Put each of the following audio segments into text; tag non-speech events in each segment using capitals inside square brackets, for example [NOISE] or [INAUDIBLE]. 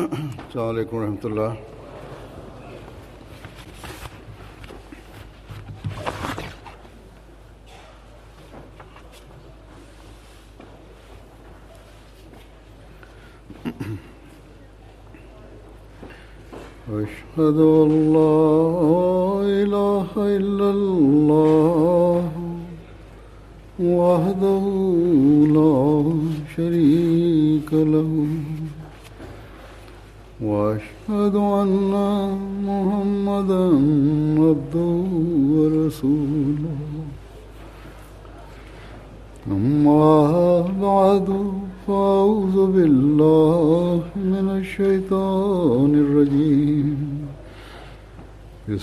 السلام عليكم ورحمة الله. أشهد لا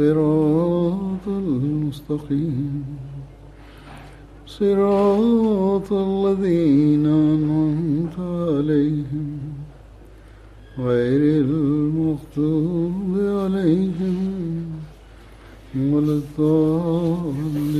الصراط المستقيم. صراط الذين أنعمت عليهم. غير المغضوب عليهم ولا الضالين.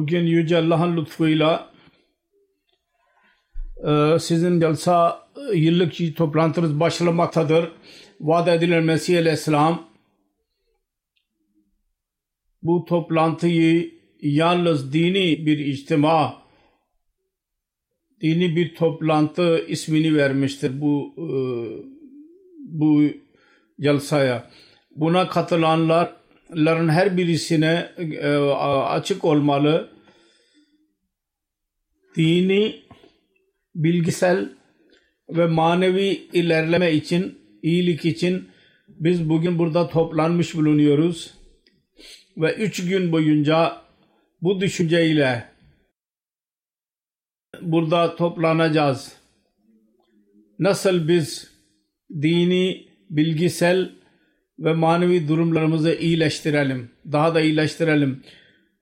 Bugün Yüce Allah'ın lütfuyla e, sizin Jalsa e, yıllık toplantınız başlamaktadır. Vaat edilen Mesih Aleyhisselam bu toplantıyı yalnız dini bir içtima, dini bir toplantı ismini vermiştir bu e, bu jalsaya. Buna katılanların her birisine e, açık olmalı. Dini, bilgisel ve manevi ilerleme için, iyilik için biz bugün burada toplanmış bulunuyoruz. Ve üç gün boyunca bu düşünceyle burada toplanacağız. Nasıl biz dini, bilgisel ve manevi durumlarımızı iyileştirelim. Daha da iyileştirelim.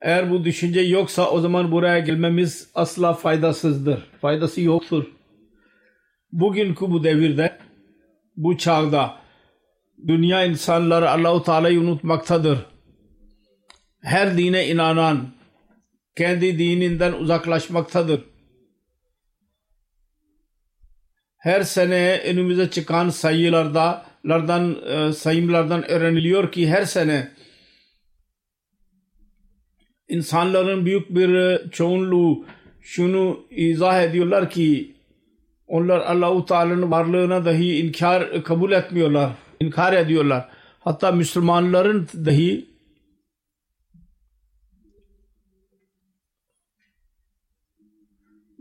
Eğer bu düşünce yoksa o zaman buraya gelmemiz asla faydasızdır. Faydası yoktur. Bugünkü bu devirde, bu çağda dünya insanları Allahu Teala'yı unutmaktadır. Her dine inanan kendi dininden uzaklaşmaktadır. Her sene önümüze çıkan sayılarda lardan e, sayımlardan öğreniliyor ki her sene insanların büyük bir çoğunluğu şunu izah ediyorlar ki onlar Allahu Teala'nın varlığına dahi inkar kabul etmiyorlar. inkar ediyorlar. Hatta Müslümanların dahi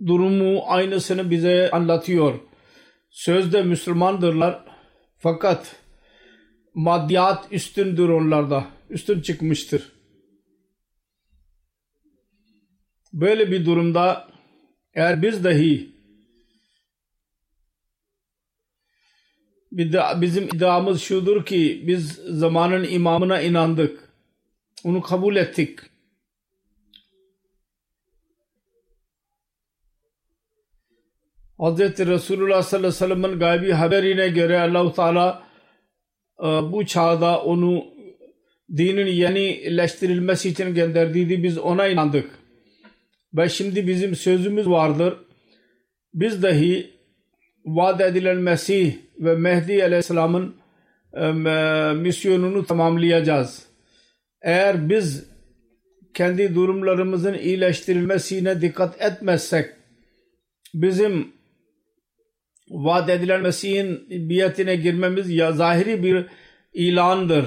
durumu aynısını bize anlatıyor. Sözde Müslümandırlar fakat maddiyat üstündür onlarda. Üstün çıkmıştır. Böyle bir durumda eğer biz dahi bizim iddiamız şudur ki biz zamanın imamına inandık. Onu kabul ettik. Hz. Resulullah sallallahu aleyhi ve sellem'in gaybi haberine göre Allah-u Teala e, bu çağda onu dinin yenileştirilmesi için gönderdiydi. Biz ona inandık. Ve şimdi bizim sözümüz vardır. Biz dahi vaat edilen Mesih ve Mehdi Aleyhisselam'ın e, misyonunu tamamlayacağız. Eğer biz kendi durumlarımızın iyileştirilmesine dikkat etmezsek bizim vaat edilen Mesih'in biyetine girmemiz ya zahiri bir ilandır.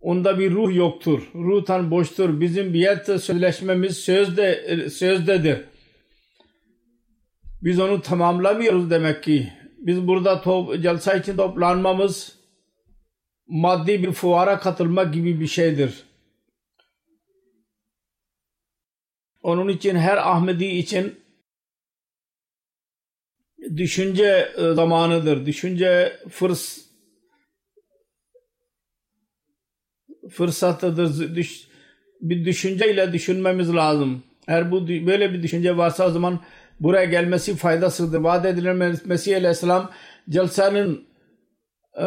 Onda bir ruh yoktur. Ruhtan boştur. Bizim biyet sözleşmemiz sözde, sözdedir. Biz onu tamamlamıyoruz demek ki. Biz burada top, celsa için toplanmamız maddi bir fuara katılmak gibi bir şeydir. Onun için her Ahmedi için düşünce e, zamanıdır. Düşünce fırs fırsatıdır. Düş, bir düşünceyle düşünmemiz lazım. Eğer bu böyle bir düşünce varsa o zaman buraya gelmesi faydasıdır. Vaat edilen Mesih Aleyhisselam celsanın e,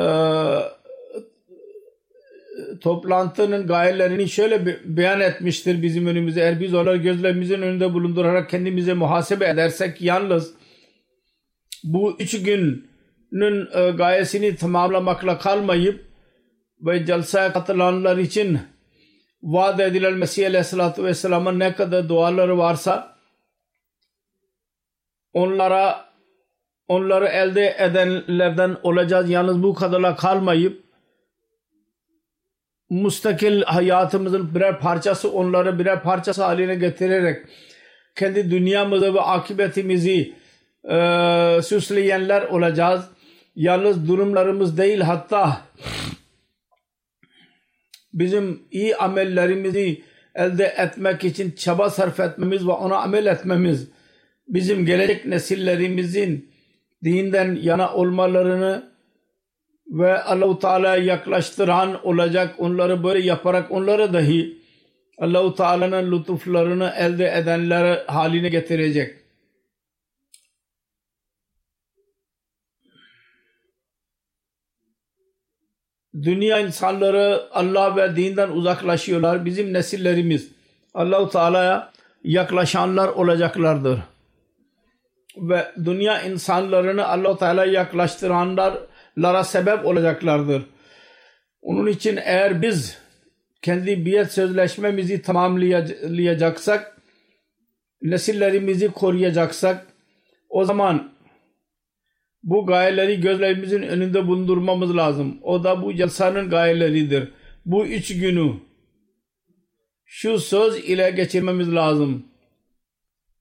toplantının gayelerini şöyle beyan etmiştir bizim önümüze. Eğer biz onları gözlerimizin önünde bulundurarak kendimize muhasebe edersek yalnız bu üç günün e, gayesini tamamlamakla kalmayıp ve celsaya katılanlar için vaat edilen Mesih Aleyhisselatü Vesselam'ın ne kadar duaları varsa onlara onları elde edenlerden olacağız. Yalnız bu kadarla kalmayıp mustakil hayatımızın birer parçası onları birer parçası haline getirerek kendi dünyamızı ve akıbetimizi e, süsleyenler olacağız. Yalnız durumlarımız değil hatta bizim iyi amellerimizi elde etmek için çaba sarf etmemiz ve ona amel etmemiz bizim gelecek nesillerimizin dinden yana olmalarını ve Allahu Teala yaklaştıran olacak onları böyle yaparak onları dahi Allahu Teala'nın lütuflarını elde edenler haline getirecek. Dünya insanları Allah ve dinden uzaklaşıyorlar. Bizim nesillerimiz Allahu Teala'ya yaklaşanlar olacaklardır. Ve dünya insanlarını Allahu Teala'ya yaklaştıranlara sebep olacaklardır. Onun için eğer biz kendi biyet sözleşmemizi tamamlayacaksak, nesillerimizi koruyacaksak, o zaman bu gayeleri gözlerimizin önünde bulundurmamız lazım. O da bu celsanın gayeleridir. Bu üç günü şu söz ile geçirmemiz lazım.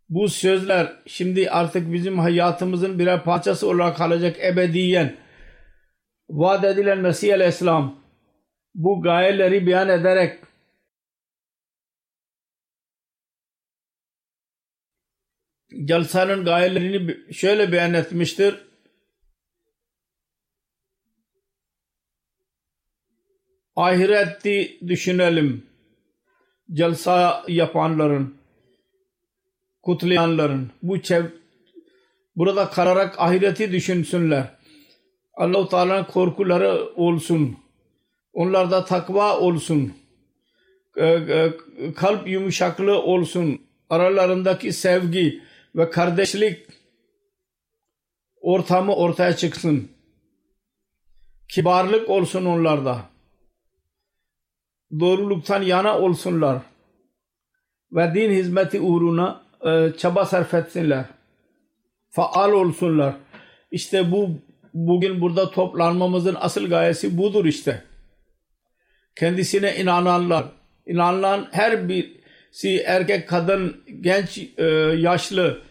Bu sözler şimdi artık bizim hayatımızın birer parçası olarak kalacak ebediyen. Vaat edilen Mesih Aleyhisselam bu gayeleri beyan ederek Celsanın gayelerini şöyle beyan etmiştir. Ahireti düşünelim. Celsa yapanların, kutlayanların bu çev burada kararak ahireti düşünsünler. Allah-u Teala'nın korkuları olsun. Onlarda takva olsun. Kalp yumuşaklığı olsun. Aralarındaki sevgi ve kardeşlik ortamı ortaya çıksın. Kibarlık olsun onlarda doğruluktan yana olsunlar ve din hizmeti uğruna e, çaba sarf etsinler. Faal olsunlar. İşte bu bugün burada toplanmamızın asıl gayesi budur işte. Kendisine inananlar, inanılan her birisi erkek, kadın, genç, e, yaşlı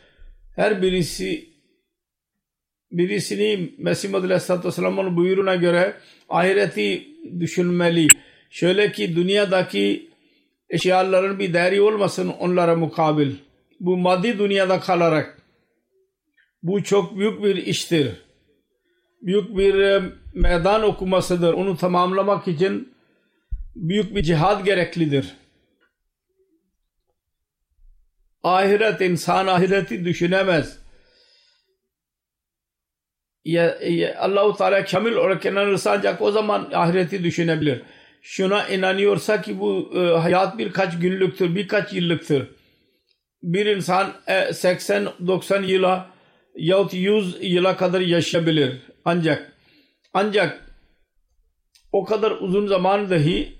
her birisi birisini Mesih Aleyhisselatü Vesselam'ın buyruğuna göre ahireti düşünmeli şöyle ki dünyadaki eşyaların bir değeri olmasın onlara mukabil. Bu maddi dünyada kalarak bu çok büyük bir iştir. Büyük bir e, meydan okumasıdır. Onu tamamlamak için büyük bir cihad gereklidir. Ahiret insan ahireti düşünemez. Ya, ya Allah-u Teala kamil olarak inanırsa ancak o zaman ahireti düşünebilir şuna inanıyorsa ki bu e, hayat birkaç günlüktür, birkaç yıllıktır. Bir insan e, 80-90 yıla yahut 100 yıla kadar yaşayabilir. Ancak ancak o kadar uzun zaman dahi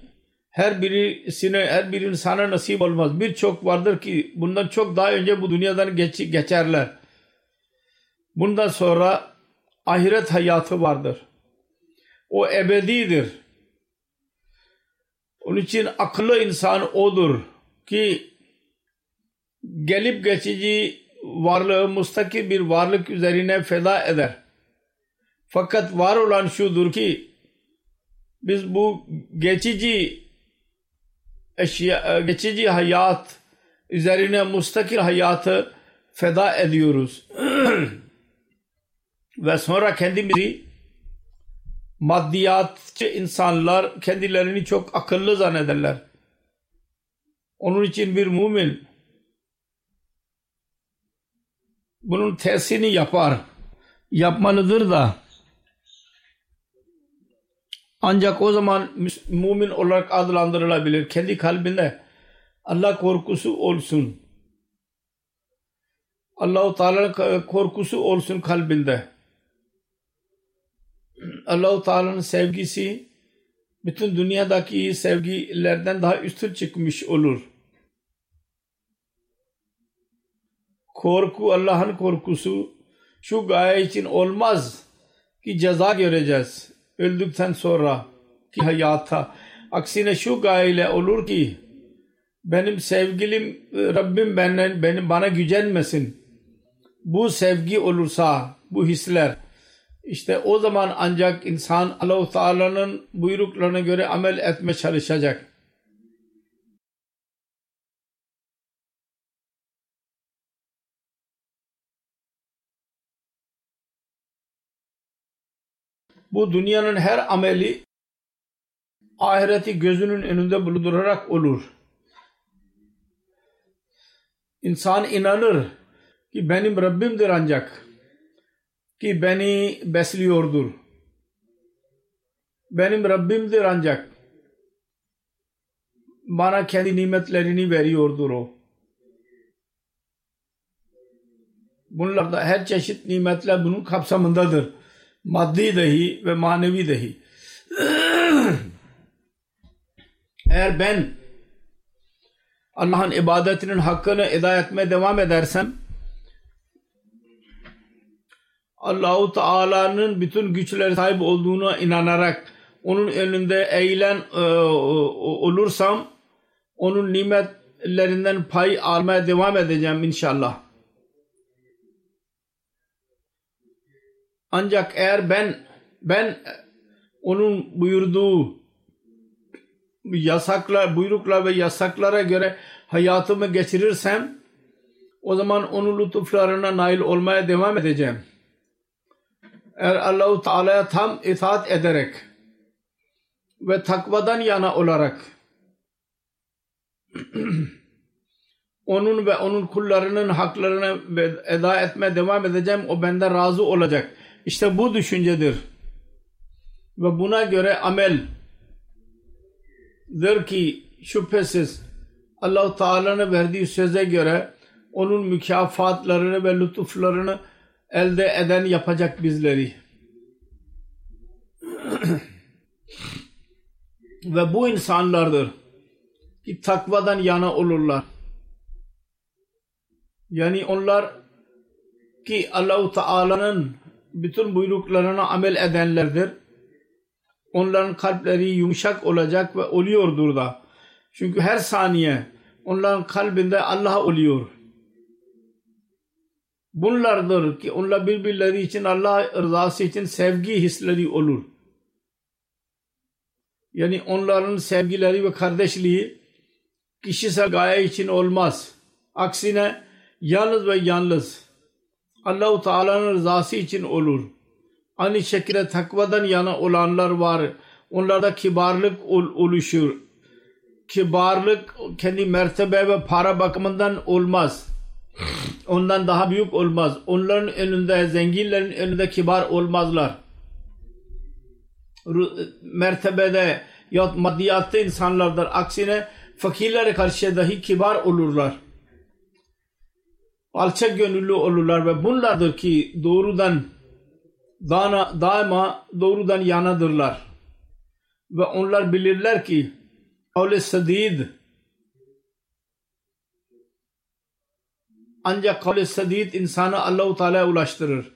her birisine, her bir insana nasip olmaz. Birçok vardır ki bundan çok daha önce bu dünyadan geç, geçerler. Bundan sonra ahiret hayatı vardır. O ebedidir. Onun için akıllı insan odur ki gelip geçici varlığı mustakil bir varlık üzerine feda eder. Fakat var olan şudur ki biz bu geçici eşya, geçici hayat üzerine mustakil hayatı feda ediyoruz. [CLEARS THROAT] Ve sonra kendimizi maddiyatçı insanlar kendilerini çok akıllı zannederler. Onun için bir mümin bunun tersini yapar. Yapmalıdır da ancak o zaman mümin olarak adlandırılabilir. Kendi kalbinde Allah korkusu olsun. Allahu Teala'nın korkusu olsun kalbinde. Allahu Teala'nın sevgisi bütün dünyadaki sevgilerden daha üstün çıkmış olur. Korku Allah'ın korkusu şu gaye için olmaz ki ceza göreceğiz öldükten sonra ki hayata. Aksine şu gayeyle olur ki benim sevgilim Rabbim benden benim bana gücenmesin. Bu sevgi olursa bu hisler işte o zaman ancak insan Allah-u Teala'nın buyruklarına göre amel etme çalışacak. Bu dünyanın her ameli ahireti gözünün önünde bulundurarak olur. İnsan inanır ki benim Rabbimdir ancak ki beni besliyordur. Benim Rabbimdir ancak bana kendi nimetlerini veriyordur o. Bunlarda her çeşit nimetler bunun kapsamındadır. Maddi dahi ve manevi dahi. [CLEARS THROAT] Eğer ben Allah'ın ibadetinin hakkını eda etmeye devam edersem Allahu Teala'nın bütün güçlere sahip olduğuna inanarak onun önünde eğilen e, olursam onun nimetlerinden pay almaya devam edeceğim inşallah. Ancak eğer ben ben onun buyurduğu yasaklar, buyruklar ve yasaklara göre hayatımı geçirirsem o zaman onun lütuflarına nail olmaya devam edeceğim Allahu Teala'ya tam itaat ederek ve takvadan yana olarak [CLEARS THROAT] onun ve onun kullarının haklarını eda etmeye devam edeceğim. O benden razı olacak. İşte bu düşüncedir. Ve buna göre amel der ki şüphesiz Allah-u Teala'nın verdiği söze göre onun mükafatlarını ve lütuflarını elde eden yapacak bizleri. [CLEARS THROAT] Ve bu insanlardır ki takvadan yana olurlar. Yani onlar ki Allahu Teala'nın bütün buyruklarına amel edenlerdir. Onların kalpleri yumuşak olacak ve oluyordur da. Çünkü her saniye onların kalbinde Allah oluyor bunlardır ki onlar birbirleri için Allah rızası için sevgi hisleri olur. Yani onların sevgileri ve kardeşliği kişisel gaye için olmaz. Aksine yalnız ve yalnız Allah-u Teala'nın rızası için olur. Aynı şekilde takvadan yana olanlar var. Onlarda kibarlık oluşur. Kibarlık kendi mertebe ve para bakımından olmaz ondan daha büyük olmaz. Onların önünde, zenginlerin önünde kibar olmazlar. Mertebede ya maddiyatta insanlardır. Aksine fakirlere karşı dahi kibar olurlar. Alçak gönüllü olurlar ve bunlardır ki doğrudan dana, daima doğrudan yanadırlar. Ve onlar bilirler ki kavle sadid ancak kavli sadid insanı Allahu Teala'ya ulaştırır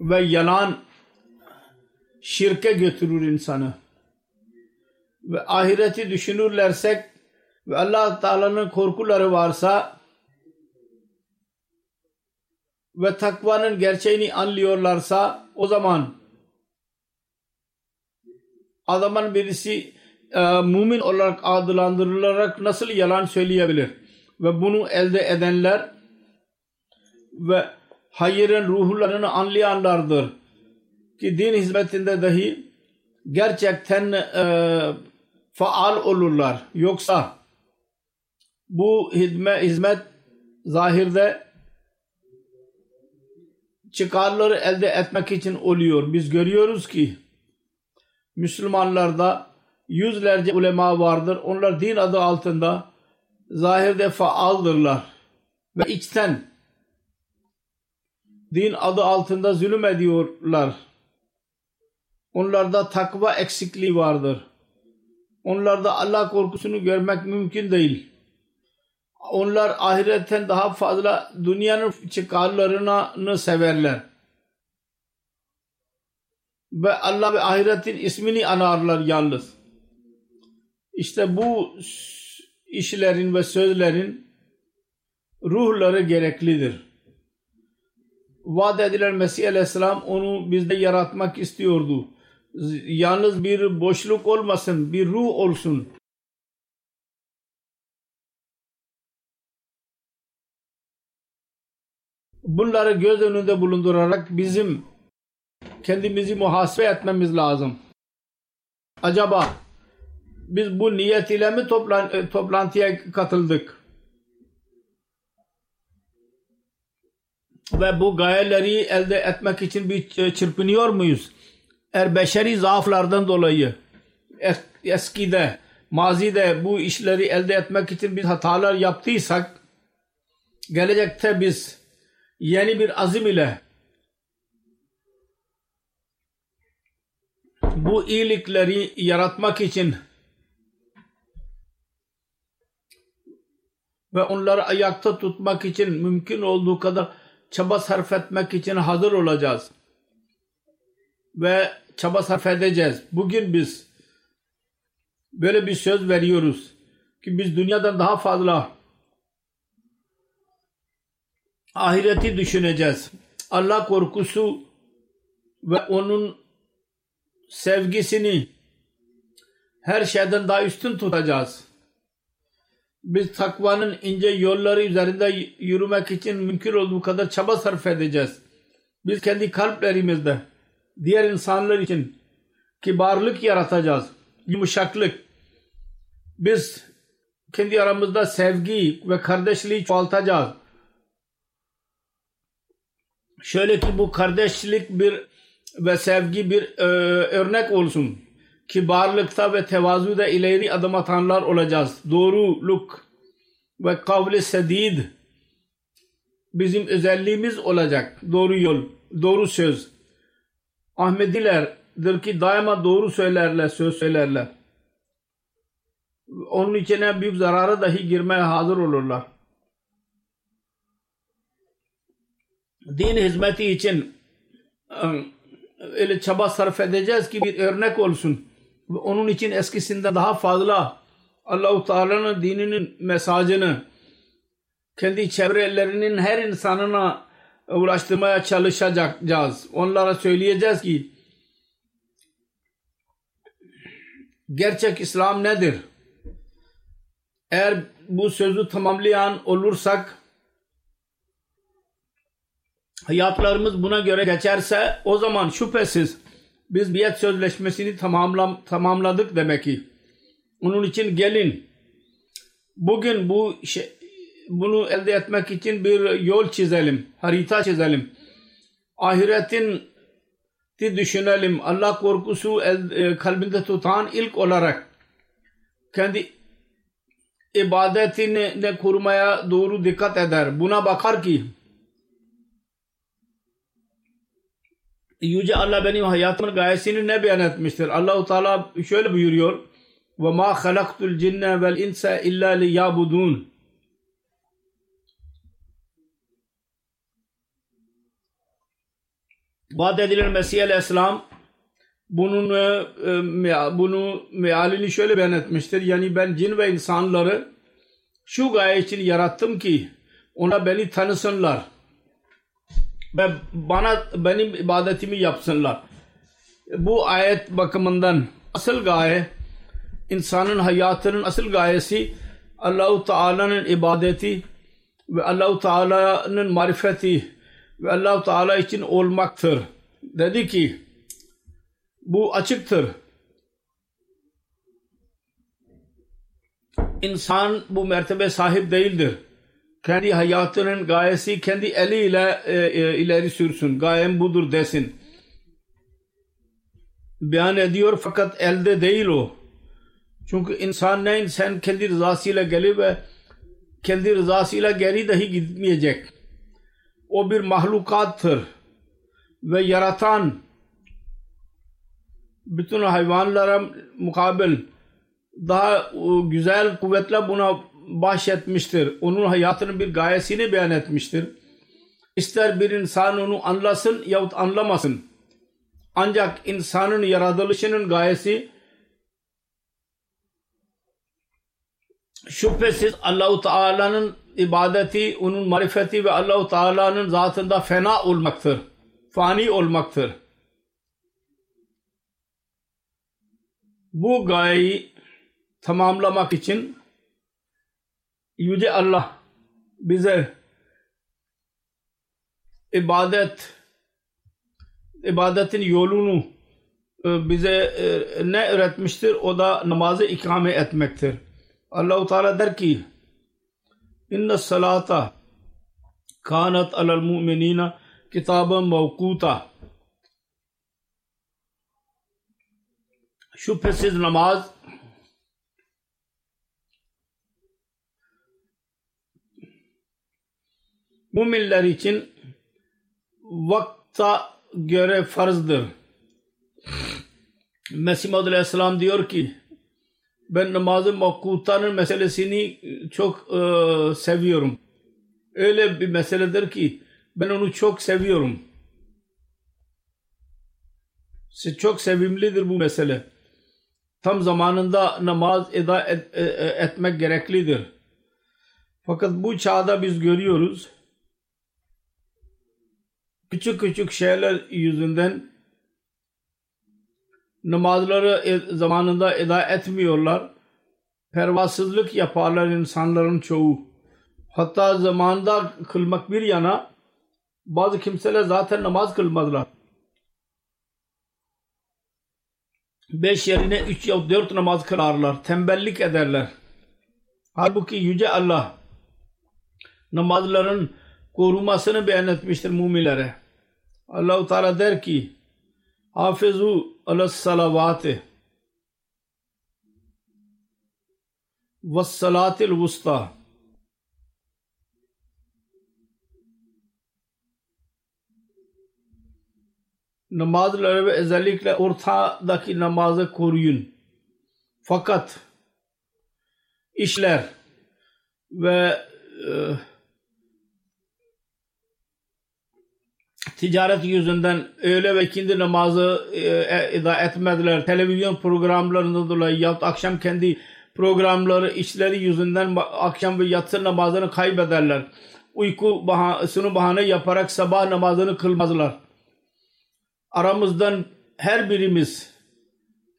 ve yalan şirke götürür insanı ve ahireti düşünürlersek ve Allah Teala'nın korkuları varsa ve takvanın gerçeğini anlıyorlarsa o zaman adamın birisi e, mümin olarak adlandırılarak nasıl yalan söyleyebilir? Ve bunu elde edenler ve hayırın ruhlarını anlayanlardır. Ki din hizmetinde dahi gerçekten e, faal olurlar. Yoksa bu hizmet, hizmet zahirde çıkarları elde etmek için oluyor. Biz görüyoruz ki Müslümanlarda yüzlerce ulema vardır. Onlar din adı altında zahirde faaldırlar. Ve içten din adı altında zulüm ediyorlar. Onlarda takva eksikliği vardır. Onlarda Allah korkusunu görmek mümkün değil. Onlar ahiretten daha fazla dünyanın çıkarlarını severler. Ve Allah ve ahiretin ismini anarlar yalnız. İşte bu işlerin ve sözlerin ruhları gereklidir. Vaat edilen Mesih Aleyhisselam onu bizde yaratmak istiyordu. Yalnız bir boşluk olmasın, bir ruh olsun. Bunları göz önünde bulundurarak bizim kendimizi muhasebe etmemiz lazım. Acaba biz bu niyet ile mi toplan toplantıya katıldık? Ve bu gayeleri elde etmek için bir e, çırpınıyor muyuz? Eğer beşeri zaaflardan dolayı eskide, mazide bu işleri elde etmek için biz hatalar yaptıysak gelecekte biz yeni bir azim ile bu iyilikleri yaratmak için ve onları ayakta tutmak için mümkün olduğu kadar çaba sarf etmek için hazır olacağız. Ve çaba sarf edeceğiz. Bugün biz böyle bir söz veriyoruz ki biz dünyadan daha fazla ahireti düşüneceğiz. Allah korkusu ve onun sevgisini her şeyden daha üstün tutacağız. Biz takvanın ince yolları üzerinde yürümek için mümkün olduğu kadar çaba sarf edeceğiz. Biz kendi kalplerimizde diğer insanlar için kibarlık yaratacağız. Yumuşaklık. Biz kendi aramızda sevgi ve kardeşliği çoğaltacağız. Şöyle ki bu kardeşlik bir ve sevgi bir e, örnek olsun. Kibarlıkta ve tevazuda ileri adım atanlar olacağız. Doğruluk ve kavli sedid bizim özelliğimiz olacak. Doğru yol, doğru söz. Ahmedilerdir ki daima doğru söylerler, söz söylerler. Onun içine büyük zarara dahi girmeye hazır olurlar. Din hizmeti için öyle çaba sarf edeceğiz ki bir örnek olsun. Onun için eskisinden daha fazla Allah-u Teala'nın dininin mesajını kendi çevrelerinin her insanına ulaştırmaya çalışacağız. Onlara söyleyeceğiz ki gerçek İslam nedir? Eğer bu sözü tamamlayan olursak hayatlarımız buna göre geçerse o zaman şüphesiz biz biat sözleşmesini tamamlam tamamladık demek ki. Onun için gelin bugün bu şey, bunu elde etmek için bir yol çizelim, harita çizelim. Ahiretin düşünelim. Allah korkusu el, e, kalbinde tutan ilk olarak kendi ibadetini de kurmaya doğru dikkat eder. Buna bakar ki Yüce Allah benim hayatımın gayesini ne beyan etmiştir? Allahu Teala şöyle buyuruyor. Ve ma halaktul cinne vel insa illa liyabudun. Vaat edilen Mesih Aleyhisselam bunun e, e, bunu mealini şöyle beyan etmiştir. Yani ben cin ve insanları şu gaye için yarattım ki ona beni tanısınlar ve bana benim ibadetimi yapsınlar. Bu ayet bakımından asıl gaye insanın hayatının asıl gayesi Allahu Teala'nın ibadeti ve Allahu Teala'nın marifeti ve Allahu Teala için olmaktır. Dedi ki bu açıktır. İnsan bu mertebe sahip değildir. Kendi hayatının gayesi kendi eliyle e, e, ileri sürsün. Gayem budur desin. Beyan ediyor fakat elde değil o. Çünkü insan ne sen kendi rızasıyla gelir ve kendi rızasıyla geri dahi gitmeyecek. O bir mahlukattır ve yaratan bütün hayvanlara mukabil daha güzel kuvvetle buna bahşetmiştir. Onun hayatının bir gayesini beyan etmiştir. İster bir insan onu anlasın yahut anlamasın. Ancak insanın yaratılışının gayesi şüphesiz Allahu Teala'nın ibadeti, onun marifeti ve Allahu Teala'nın zatında fena olmaktır. Fani olmaktır. Bu gayeyi tamamlamak için Yüce Allah bize ibadet ibadetin yolunu e, bize e, ne öğretmiştir? O da namazı ikame etmektir. Allahu Teala der ki inna salata kanat alel mu'minina kitaben mevkuta şüphesiz namaz müminler için vakta göre farzdır. Mesih Maud Aleyhisselam diyor ki ben namazı makutanın meselesini çok e, seviyorum. Öyle bir meseledir ki ben onu çok seviyorum. Çok sevimlidir bu mesele. Tam zamanında namaz eda et, et, etmek gereklidir. Fakat bu çağda biz görüyoruz küçük küçük şeyler yüzünden namazları zamanında eda etmiyorlar. Pervasızlık yaparlar insanların çoğu. Hatta zamanında kılmak bir yana bazı kimseler zaten namaz kılmazlar. Beş yerine üç ya dört namaz kılarlar. Tembellik ederler. Halbuki Yüce Allah namazların korumasını beyan etmiştir müminlere. Allah-u Teala der ki Hafizu alas salavati ve salatil vusta namazları ve özellikle ortadaki namazı koruyun. Fakat işler ve e, ticaret yüzünden öğle ve ikindi namazı e, eda etmediler. Televizyon programlarından dolayı yahut akşam kendi programları işleri yüzünden akşam ve yatsı namazını kaybederler. Uyku bahasını bahane yaparak sabah namazını kılmazlar. Aramızdan her birimiz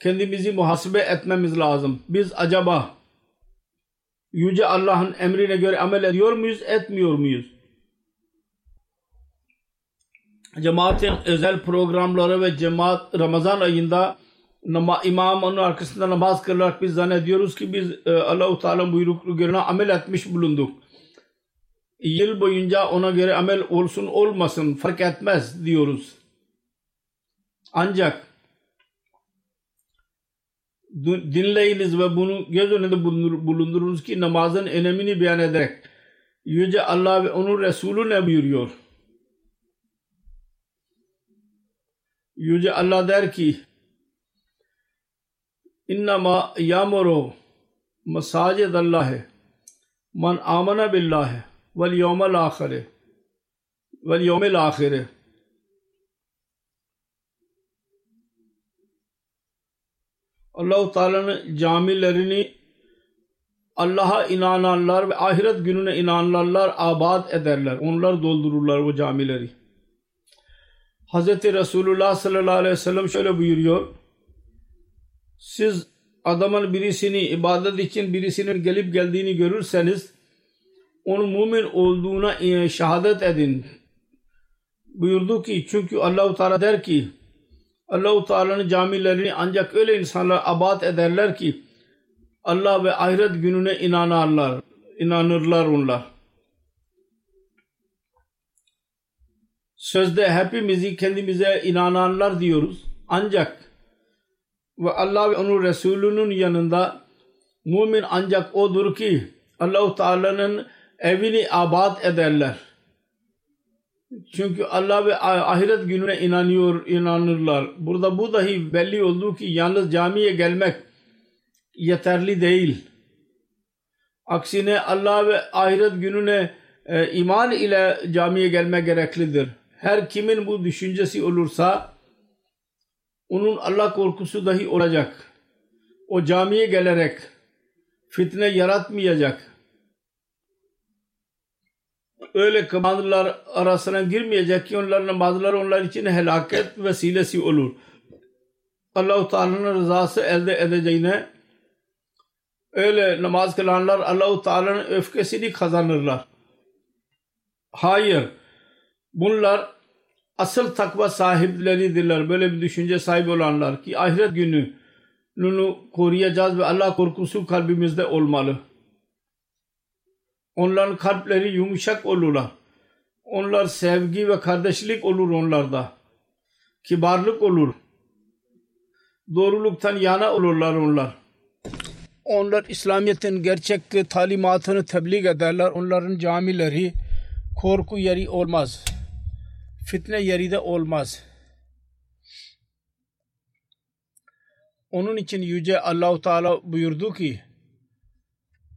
kendimizi muhasebe etmemiz lazım. Biz acaba Yüce Allah'ın emrine göre amel ediyor muyuz, etmiyor muyuz? Cemaatin özel programları ve cemaat Ramazan ayında nama, imam onun arkasında namaz kılarak biz zannediyoruz ki biz e, Allah-u Teala buyruklu amel etmiş bulunduk. Yıl boyunca ona göre amel olsun olmasın fark etmez diyoruz. Ancak dinleyiniz ve bunu göz önünde bulundurunuz ki namazın önemini beyan ederek Yüce Allah ve onun Resulü ne buyuruyor? Yüce Allah der ki innama yamuru masajid Allah man amana billahi vel yevmel ahire vel yevmel ahire Allah-u Teala'nın camilerini Allah'a inananlar ve ahiret gününe inananlar abad ederler. Onlar doldururlar o camileri. Hz. Resulullah sallallahu aleyhi ve sellem şöyle buyuruyor. Siz adamın birisini ibadet için birisinin gelip geldiğini görürseniz onun mümin olduğuna e, şehadet edin. Buyurdu ki çünkü Allahu Teala der ki Allahu Teala'nın camilerini ancak öyle insanlar abad ederler ki Allah ve ahiret gününe inanarlar. inanırlar onlar. Sözde hepimizi kendimize inananlar diyoruz. Ancak ve Allah ve onun Resulünün yanında mümin ancak odur ki Allahu Teala'nın evini abad ederler. Çünkü Allah ve ahiret gününe inanıyor, inanırlar. Burada bu dahi belli oldu ki yalnız camiye gelmek yeterli değil. Aksine Allah ve ahiret gününe e, iman ile camiye gelme gereklidir. Her kimin bu düşüncesi olursa onun Allah korkusu dahi olacak. O camiye gelerek fitne yaratmayacak. Öyle kabadırlar arasına girmeyecek ki onların namazları onlar için helaket vesilesi olur. Allah-u Teala'nın rızası elde edeceğine öyle namaz kılanlar Allah-u Teala'nın öfkesini kazanırlar. Hayır. Bunlar asıl takva sahipleridirler. Böyle bir düşünce sahibi olanlar ki ahiret günü gününü koruyacağız ve Allah korkusu kalbimizde olmalı. Onların kalpleri yumuşak olurlar. Onlar sevgi ve kardeşlik olur onlarda. Kibarlık olur. Doğruluktan yana olurlar onlar. Onlar İslamiyet'in gerçek talimatını tebliğ ederler. Onların camileri korku yeri olmaz. Fitne yeri de olmaz. Onun için Yüce Allahu Teala buyurdu ki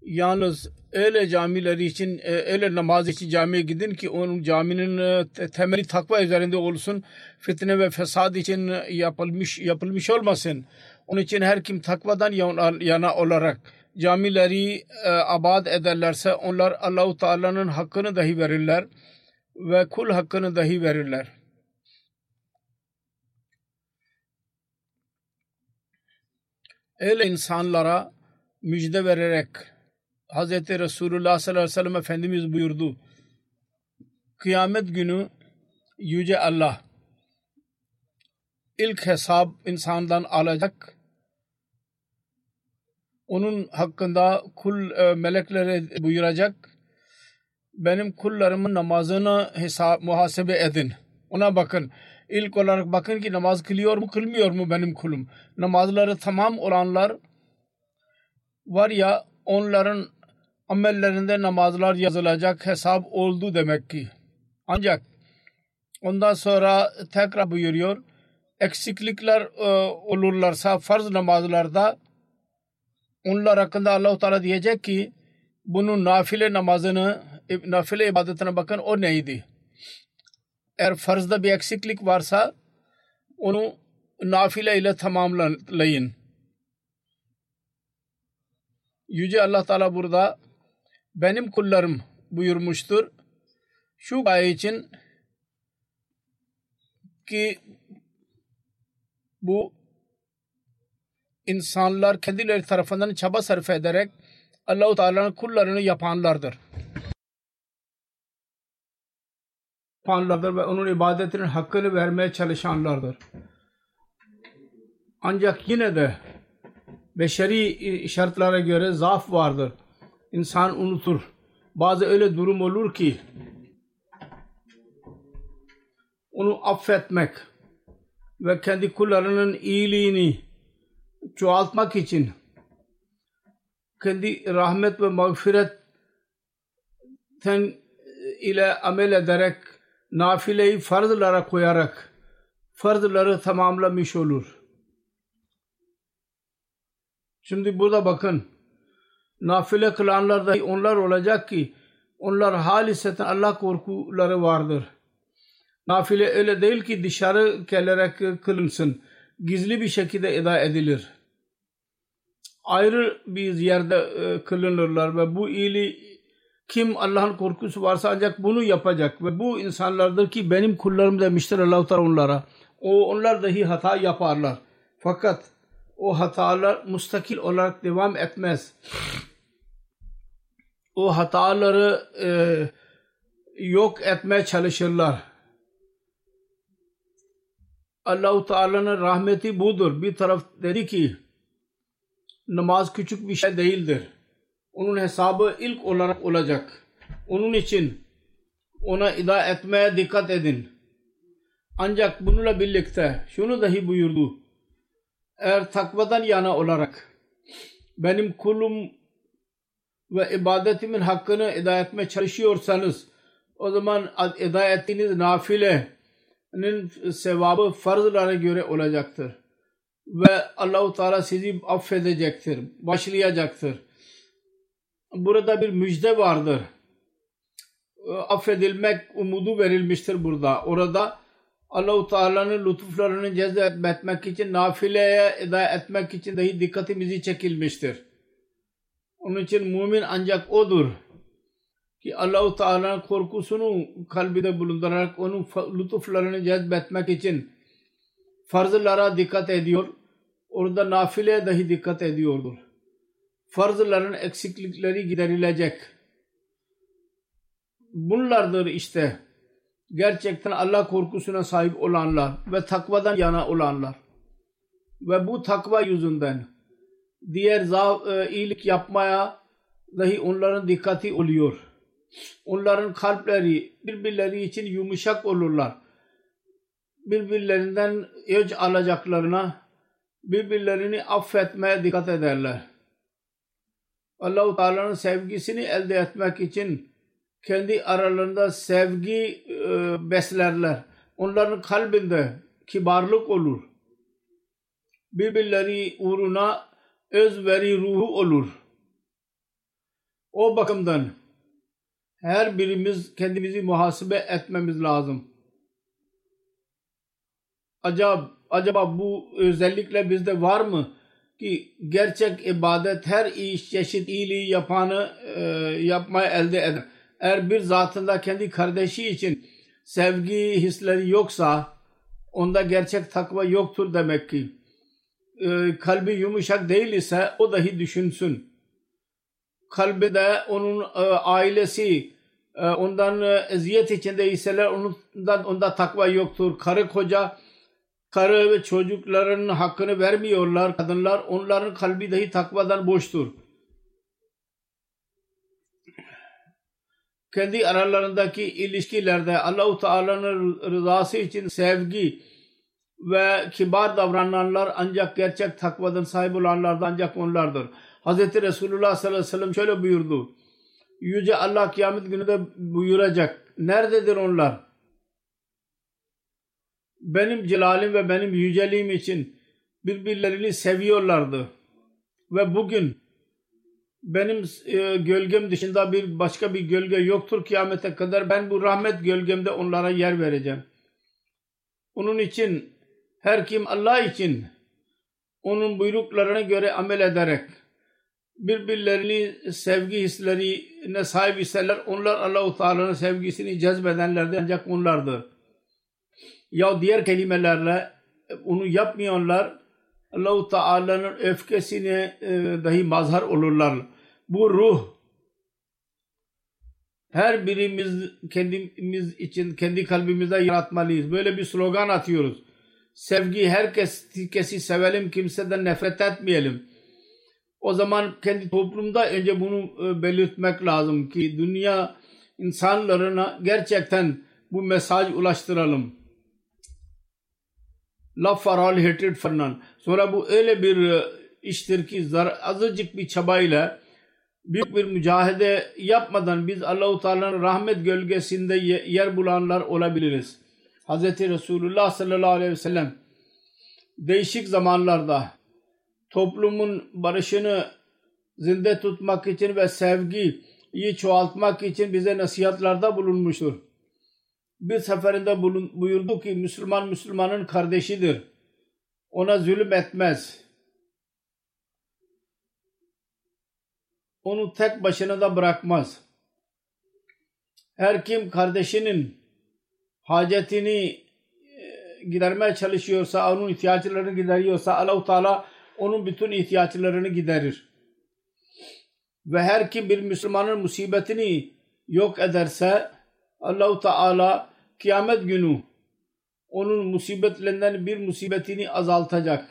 yalnız öyle camiler için e, öyle namaz için camiye gidin ki onun caminin e, temeli takva üzerinde olsun. Fitne ve fesad için yapılmış yapılmış olmasın. Onun için her kim takvadan yana olarak camileri e, abad ederlerse onlar Allahu Teala'nın hakkını dahi verirler ve kul hakkını dahi verirler. Öyle insanlara müjde vererek Hz. Resulullah sallallahu aleyhi ve sellem Efendimiz buyurdu. Kıyamet günü Yüce Allah ilk hesap insandan alacak. Onun hakkında kul e, meleklere buyuracak. Benim kullarımın namazını hesap, muhasebe edin. Ona bakın. İlk olarak bakın ki namaz kılıyor mu kılmıyor mu benim kulum. Namazları tamam olanlar var ya onların amellerinde namazlar yazılacak hesap oldu demek ki. Ancak ondan sonra tekrar buyuruyor eksiklikler e, olurlarsa farz namazlarda onlar hakkında Allah-u Teala diyecek ki bunun nafile namazını nafile ibadetine bakın o neydi? Eğer farzda bir eksiklik varsa onu nafile ile tamamlayın. Yüce Allah Teala burada benim kullarım buyurmuştur. Şu gaye için ki bu insanlar kendileri tarafından çaba sarf ederek Allah-u Teala'nın kullarını yapanlardır. Yapanlardır ve onun ibadetinin hakkını vermeye çalışanlardır. Ancak yine de beşeri şartlara göre zaaf vardır. İnsan unutur. Bazı öyle durum olur ki onu affetmek ve kendi kullarının iyiliğini çoğaltmak için kendi rahmet ve mağfiretten ile amel ederek nafileyi farzlara koyarak farzları tamamlamış olur. Şimdi burada bakın nafile kılanlar da onlar olacak ki onlar haliseten Allah korkuları vardır. Nafile öyle değil ki dışarı gelerek kılınsın. Gizli bir şekilde eda edilir. Ayrı bir yerde e, kılınırlar ve bu iyiliği Kim Allah'ın korkusu varsa ancak bunu yapacak ve bu insanlardır ki benim kullarım demiştir Allah-u Teala onlara. O onlar dahi hata yaparlar. Fakat o hatalar mustakil olarak devam etmez. O hataları e, yok etmeye çalışırlar. Allahu Teala'nın rahmeti budur. Bir taraf dedi ki namaz küçük bir şey değildir. Onun hesabı ilk olarak olacak. Onun için ona ida etmeye dikkat edin. Ancak bununla birlikte şunu dahi buyurdu. Eğer takvadan yana olarak benim kulum ve ibadetimin hakkını eda etmeye çalışıyorsanız o zaman eda ettiğiniz nafilenin sevabı farzlara göre olacaktır. Ve Allahu Teala sizi affedecektir, başlayacaktır. Burada bir müjde vardır. Affedilmek umudu verilmiştir burada. Orada Allahu Teala'nın lütuflarını cezbetmek için nafileye eda etmek için dahi dikkatimizi çekilmiştir. Onun için mümin ancak odur ki Allahu Teala'nın korkusunu kalbide bulundurarak onun lütuflarını cezbetmek için farzlara dikkat ediyor. Orada nafileye dahi dikkat ediyordur. Farzların eksiklikleri giderilecek. Bunlardır işte gerçekten Allah korkusuna sahip olanlar ve takvadan yana olanlar. Ve bu takva yüzünden diğer e, iyilik yapmaya dahi onların dikkati oluyor. Onların kalpleri birbirleri için yumuşak olurlar. Birbirlerinden öc alacaklarına birbirlerini affetmeye dikkat ederler. Allah-u Teala'nın sevgisini elde etmek için kendi aralarında sevgi e, beslerler. Onların kalbinde kibarlık olur. Birbirleri uğruna özveri ruhu olur. O bakımdan her birimiz kendimizi muhasebe etmemiz lazım. Acaba, acaba bu özellikle bizde var mı? Ki gerçek ibadet her iş çeşit iyiliği yapanı e, yapmaya elde eder. Eğer bir zatında kendi kardeşi için sevgi hisleri yoksa onda gerçek takva yoktur demek ki. E, kalbi yumuşak değil ise o dahi düşünsün. Kalbi de onun e, ailesi e, ondan e, eziyet içindeyseler ondan onda takva yoktur. Karı koca karı ve çocukların hakkını vermiyorlar kadınlar. Onların kalbi dahi takvadan boştur. Kendi aralarındaki ilişkilerde Allahu Teala'nın rızası için sevgi ve kibar davrananlar ancak gerçek takvadan sahip olanlardan ancak onlardır. Hz. Resulullah sallallahu aleyhi ve sellem şöyle buyurdu. Yüce Allah kıyamet günü de buyuracak. Nerededir onlar? Benim celalim ve benim yüceliğim için birbirlerini seviyorlardı. Ve bugün benim e, gölgem dışında bir başka bir gölge yoktur kıyamete kadar. Ben bu rahmet gölgemde onlara yer vereceğim. Onun için her kim Allah için onun buyruklarına göre amel ederek birbirlerini sevgi hislerine sahip iseler onlar Allah-u Teala'nın sevgisini cezbedenlerdir ancak onlardır. Ya diğer kelimelerle onu yapmayanlar Allah-u Teala'nın öfkesine e, dahi mazhar olurlar. Bu ruh her birimiz kendimiz için kendi kalbimizde yaratmalıyız. Böyle bir slogan atıyoruz. Sevgi herkesi sevelim, kimseden nefret etmeyelim o zaman kendi toplumda önce bunu e, belirtmek lazım ki dünya insanlarına gerçekten bu mesaj ulaştıralım. Love for all, hatred for none. Sonra bu öyle bir e, iştir ki azıcık bir çabayla büyük bir mücahede yapmadan biz Allahu Teala'nın rahmet gölgesinde yer bulanlar olabiliriz. Hz. Resulullah sallallahu aleyhi ve sellem değişik zamanlarda toplumun barışını zinde tutmak için ve sevgiyi çoğaltmak için bize nasihatlarda bulunmuştur. Bir seferinde buyurdu ki Müslüman Müslümanın kardeşidir. Ona zulüm etmez. Onu tek başına da bırakmaz. Her kim kardeşinin hacetini e, gidermeye çalışıyorsa, onun ihtiyaçlarını gideriyorsa Allah-u Teala onun bütün ihtiyaçlarını giderir. Ve her kim bir Müslümanın musibetini yok ederse Allah-u Teala kıyamet günü onun musibetlerinden bir musibetini azaltacak.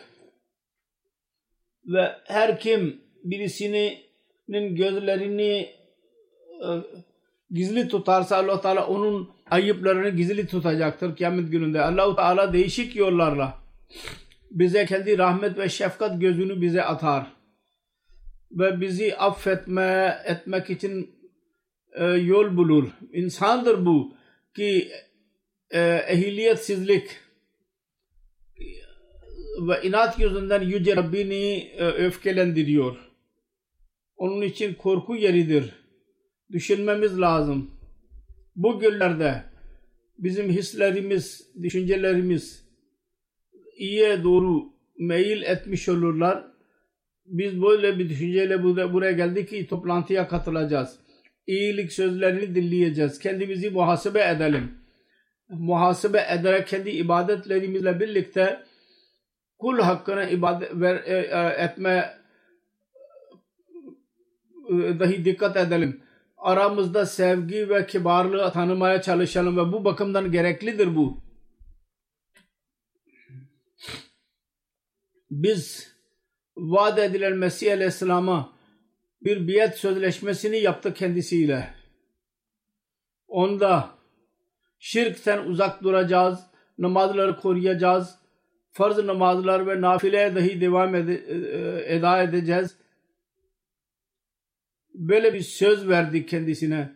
Ve her kim birisinin gözlerini e, gizli tutarsa allah Teala onun ayıplarını gizli tutacaktır kıyamet gününde. allah Teala değişik yollarla bize kendi rahmet ve şefkat gözünü bize atar. Ve bizi affetme etmek için e, yol bulur. İnsandır bu ki ehliyetsizlik ve inat yüzünden Yüce Rabbini e, öfkelendiriyor. Onun için korku yeridir. Düşünmemiz lazım. Bu günlerde bizim hislerimiz, düşüncelerimiz iyiye doğru meyil etmiş olurlar. Biz böyle bir düşünceyle buraya geldik ki toplantıya katılacağız. İyilik sözlerini dinleyeceğiz. Kendimizi muhasebe edelim. Muhasebe ederek kendi ibadetlerimizle birlikte kul hakkına ibadet ver, e, e, etme e, dahi dikkat edelim. Aramızda sevgi ve kibarlığı tanımaya çalışalım ve bu bakımdan gereklidir bu. Biz vaat edilen Mesih Aleyhisselam'a bir biyet sözleşmesini yaptı kendisiyle. Onda şirkten uzak duracağız, namazları koruyacağız, farz namazlar ve nafileye dahi devam ed e, eda edeceğiz. Böyle bir söz verdik kendisine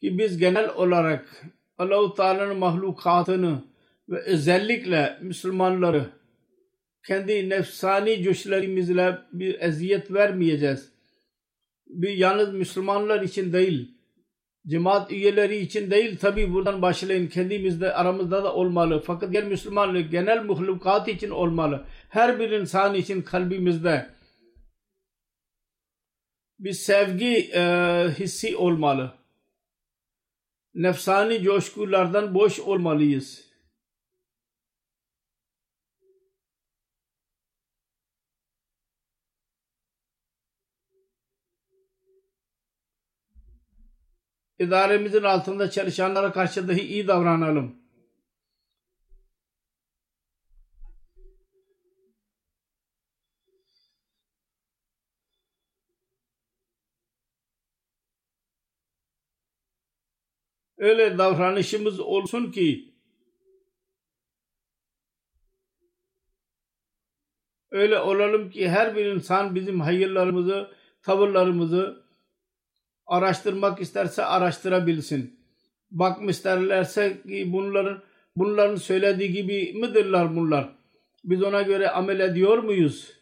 ki biz genel olarak Allah-u Teala'nın mahlukatını ve özellikle Müslümanları kendi nefsani coşlarımızla bir eziyet vermeyeceğiz. Bir yalnız Müslümanlar için değil, cemaat üyeleri için değil tabi buradan başlayın kendimizde aramızda da olmalı. Fakat gel Müslümanlık genel mahlukat için olmalı. Her bir insan için kalbimizde bir sevgi e, hissi olmalı. Nefsani coşkulardan boş olmalıyız. İdaremizin altında çalışanlara karşı dahi iyi davranalım. Öyle davranışımız olsun ki öyle olalım ki her bir insan bizim hayırlarımızı, tavırlarımızı araştırmak isterse araştırabilsin. Bakmak isterlerse ki bunların bunların söylediği gibi midirler bunlar? Biz ona göre amel ediyor muyuz?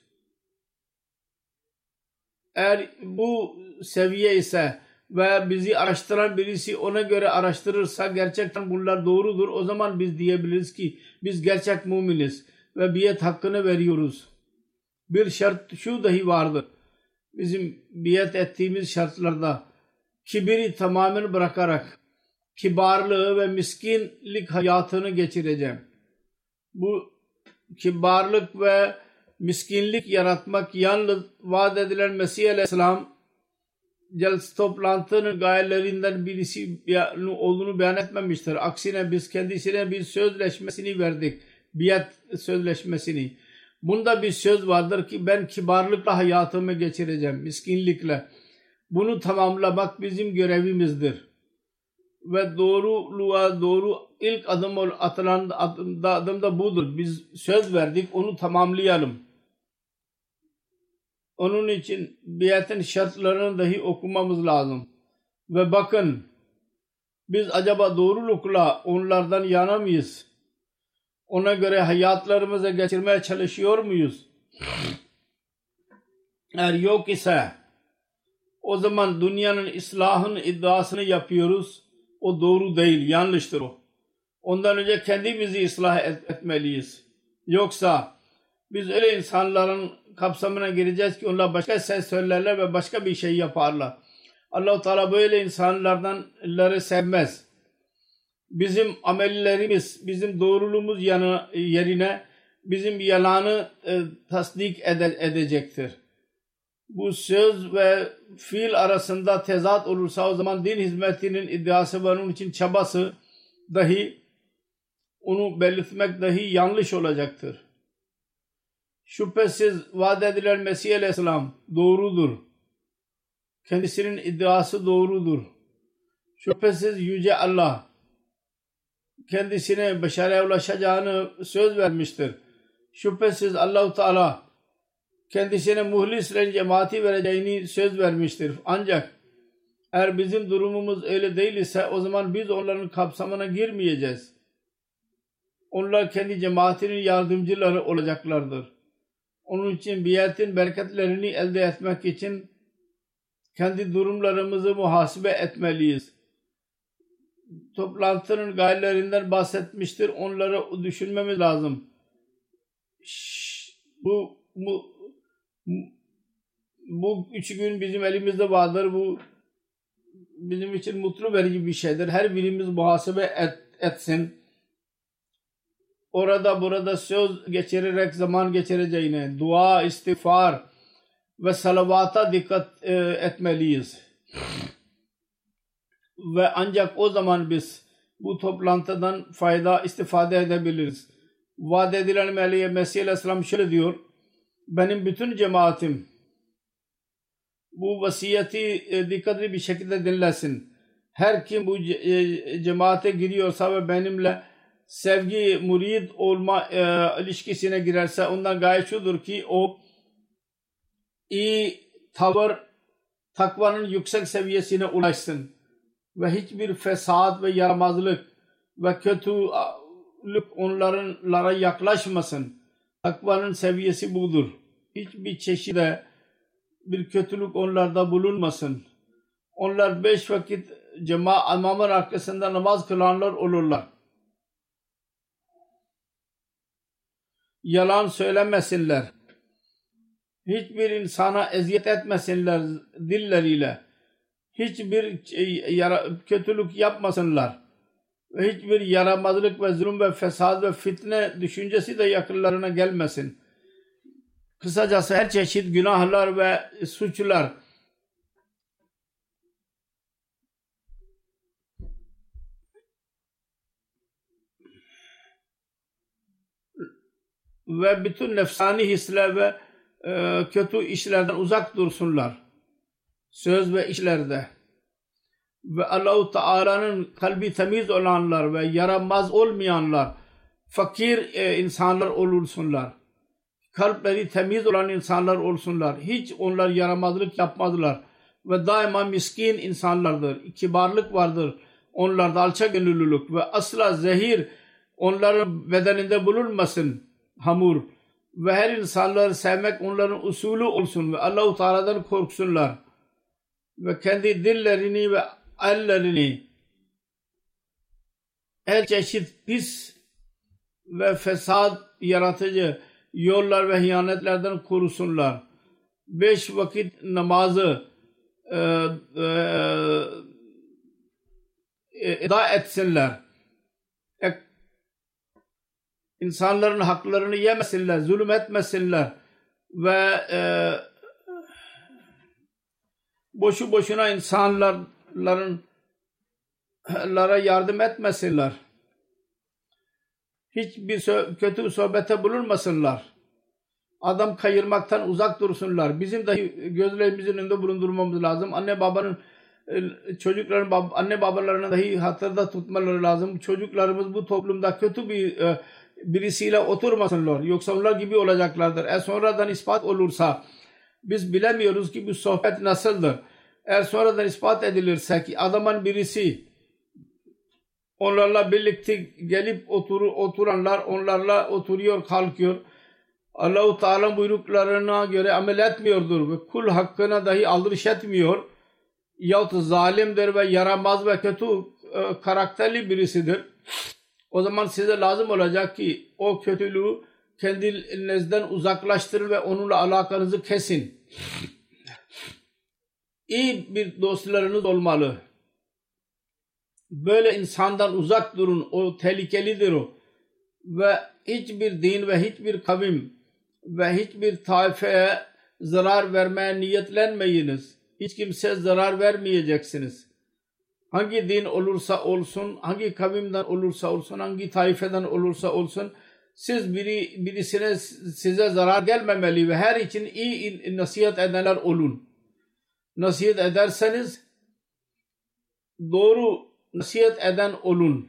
Eğer bu seviye ise ve bizi araştıran birisi ona göre araştırırsa gerçekten bunlar doğrudur. O zaman biz diyebiliriz ki biz gerçek müminiz ve biyet hakkını veriyoruz. Bir şart şu dahi vardır. Bizim biyet ettiğimiz şartlarda kibiri tamamen bırakarak kibarlığı ve miskinlik hayatını geçireceğim. Bu kibarlık ve miskinlik yaratmak yalnız vaat edilen Mesih Aleyhisselam cels toplantının gayelerinden birisi olduğunu beyan etmemiştir. Aksine biz kendisine bir sözleşmesini verdik. Biyet sözleşmesini. Bunda bir söz vardır ki ben kibarlıkla hayatımı geçireceğim. Miskinlikle. Bunu tamamlamak bizim görevimizdir. Ve doğruluğa doğru ilk adım atılan adımda, adımda budur. Biz söz verdik onu tamamlayalım. Onun için biyetin şartlarını dahi okumamız lazım. Ve bakın biz acaba doğrulukla onlardan yana mıyız? Ona göre hayatlarımıza geçirmeye çalışıyor muyuz? Eğer yok ise o zaman dünyanın islahın iddiasını yapıyoruz. O doğru değil, yanlıştır o. Ondan önce kendimizi ıslah et, etmeliyiz. Yoksa biz öyle insanların kapsamına gireceğiz ki onlar başka ses söylerler ve başka bir şey yaparlar. Allah-u Teala böyle insanlardanları sevmez. Bizim amellerimiz, bizim doğruluğumuz yanı, yerine bizim yalanı e, tasdik ede, edecektir. Bu söz ve fiil arasında tezat olursa o zaman din hizmetinin iddiası ve onun için çabası dahi onu belirtmek dahi yanlış olacaktır. Şüphesiz vaat edilen Mesih Aleyhisselam doğrudur. Kendisinin iddiası doğrudur. Şüphesiz Yüce Allah kendisine başarıya ulaşacağını söz vermiştir. Şüphesiz Allahu Teala kendisine muhlislerin cemaati vereceğini söz vermiştir. Ancak eğer bizim durumumuz öyle değil ise o zaman biz onların kapsamına girmeyeceğiz. Onlar kendi cemaatinin yardımcıları olacaklardır. Onun için biyetin bereketlerini elde etmek için kendi durumlarımızı muhasebe etmeliyiz. Toplantının gayelerinden bahsetmiştir. Onları düşünmemiz lazım. Bu, bu, bu üç gün bizim elimizde vardır. Bu bizim için mutlu verici bir şeydir. Her birimiz muhasebe et, etsin orada burada söz geçirerek zaman geçireceğine dua, istiğfar ve salavata dikkat e, etmeliyiz. ve ancak o zaman biz bu toplantıdan fayda istifade edebiliriz. Vaat edilen Mesih Aleyhisselam şöyle diyor. Benim bütün cemaatim bu vasiyeti e, dikkatli bir şekilde dinlesin. Her kim bu e, cemaate giriyorsa ve benimle sevgi murid olma e, ilişkisine girerse ondan gayet şudur ki o iyi tavır takvanın yüksek seviyesine ulaşsın ve hiçbir fesat ve yaramazlık ve kötülük onlarınlara yaklaşmasın. Takvanın seviyesi budur. Hiçbir çeşide bir kötülük onlarda bulunmasın. Onlar beş vakit cema imamın arkasında namaz kılanlar olurlar. yalan söylemesinler. Hiçbir insana eziyet etmesinler dilleriyle. Hiçbir yara, kötülük yapmasınlar. Ve hiçbir yaramazlık ve zulüm ve fesat ve fitne düşüncesi de yakınlarına gelmesin. Kısacası her çeşit günahlar ve suçlar ve bütün nefsani hisler ve e, kötü işlerden uzak dursunlar. Söz ve işlerde. Ve Allahu Teala'nın kalbi temiz olanlar ve yaramaz olmayanlar, fakir e, insanlar olursunlar. Kalpleri temiz olan insanlar olsunlar. Hiç onlar yaramazlık yapmazlar. Ve daima miskin insanlardır. Kibarlık vardır. Onlarda alçak gönüllülük ve asla zehir onların bedeninde bulunmasın hamur ve her insanları sevmek onların usulü olsun ve Allah-u Teala'dan korksunlar ve kendi dillerini ve ellerini her çeşit pis ve fesat yaratıcı yollar ve hiyanetlerden korusunlar. Beş vakit namazı e, e, e etsinler insanların haklarını yemesinler, zulüm etmesinler ve e, boşu boşuna insanların lara yardım etmesinler. Hiçbir kötü sohbete bulunmasınlar. Adam kayırmaktan uzak dursunlar. Bizim de gözlerimizin önünde bulundurmamız lazım. Anne babanın e, çocukların anne babalarını dahi hatırda tutmaları lazım. Çocuklarımız bu toplumda kötü bir e, birisiyle oturmasınlar. Yoksa onlar gibi olacaklardır. Eğer sonradan ispat olursa biz bilemiyoruz ki bu sohbet nasıldır. Eğer sonradan ispat edilirse ki adamın birisi onlarla birlikte gelip otur, oturanlar onlarla oturuyor kalkıyor. Allah-u Teala buyruklarına göre amel etmiyordur ve kul hakkına dahi aldırış etmiyor. Yahut zalimdir ve yaramaz ve kötü e, karakterli birisidir o zaman size lazım olacak ki o kötülüğü kendinizden uzaklaştırın ve onunla alakanızı kesin. iyi bir dostlarınız olmalı. Böyle insandan uzak durun. O tehlikelidir o. Ve hiçbir din ve hiçbir kavim ve hiçbir taifeye zarar vermeye niyetlenmeyiniz. Hiç kimseye zarar vermeyeceksiniz. Hangi din olursa olsun, hangi kavimden olursa olsun, hangi taifeden olursa olsun siz biri, birisine size zarar gelmemeli ve her için iyi nasihat edenler olun. Nasihat ederseniz doğru nasihat eden olun.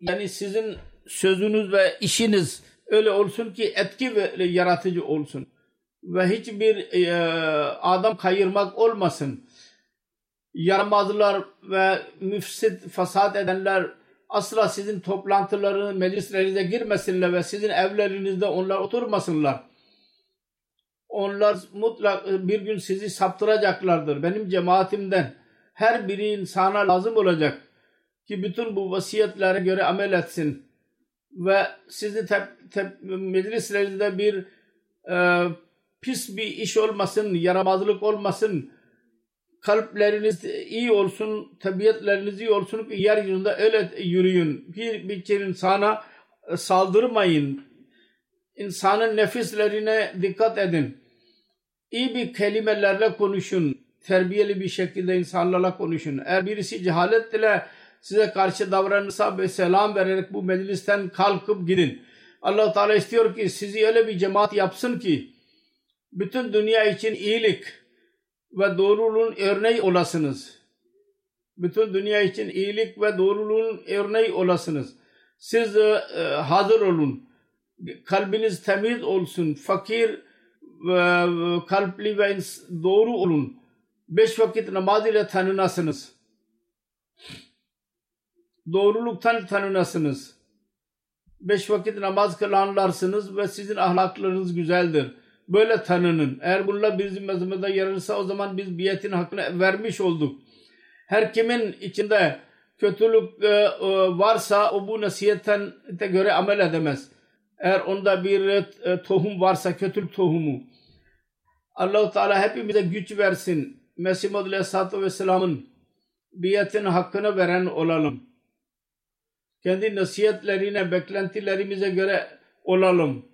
Yani sizin sözünüz ve işiniz öyle olsun ki etki ve yaratıcı olsun. Ve hiçbir e, adam kayırmak olmasın. Yaramazlar ve müfsit, fasat edenler asla sizin toplantılarını, meclislerinize girmesinler ve sizin evlerinizde onlar oturmasınlar. Onlar mutlak bir gün sizi saptıracaklardır. Benim cemaatimden her biri insana lazım olacak ki bütün bu vasiyetlere göre amel etsin ve sizi tep, tep, meclislerinizde bir e, pis bir iş olmasın, yaramazlık olmasın, kalpleriniz iyi olsun, tabiatleriniz iyi olsun ki yeryüzünde öyle yürüyün. Bir, bir insana saldırmayın. İnsanın nefislerine dikkat edin. İyi bir kelimelerle konuşun. Terbiyeli bir şekilde insanlarla konuşun. Eğer birisi cehalet ile size karşı davranırsa ve selam vererek bu meclisten kalkıp gidin. allah Teala istiyor ki sizi öyle bir cemaat yapsın ki bütün dünya için iyilik ve doğruluğun örneği olasınız. Bütün dünya için iyilik ve doğruluğun örneği olasınız. Siz e, hazır olun. Kalbiniz temiz olsun. Fakir kalpli ve doğru olun. Beş vakit namaz ile tanınasınız. Doğruluktan tanınasınız. Beş vakit namaz kılanlarsınız ve sizin ahlaklarınız güzeldir böyle tanının. Eğer bunlar bizim mezhebimizde yer alırsa o zaman biz biyetin hakkını vermiş olduk. Her kimin içinde kötülük e, e, varsa o bu nasihatten göre amel edemez. Eğer onda bir e, tohum varsa kötülük tohumu. Allah-u Teala hepimize güç versin. Mesih Muhammed Aleyhisselatü Vesselam'ın biyetin hakkını veren olalım. Kendi nasihatlerine, beklentilerimize göre olalım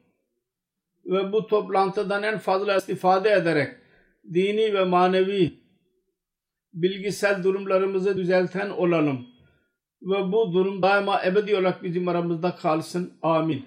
ve bu toplantıdan en fazla istifade ederek dini ve manevi bilgisel durumlarımızı düzelten olalım. Ve bu durum daima ebedi olarak bizim aramızda kalsın. Amin.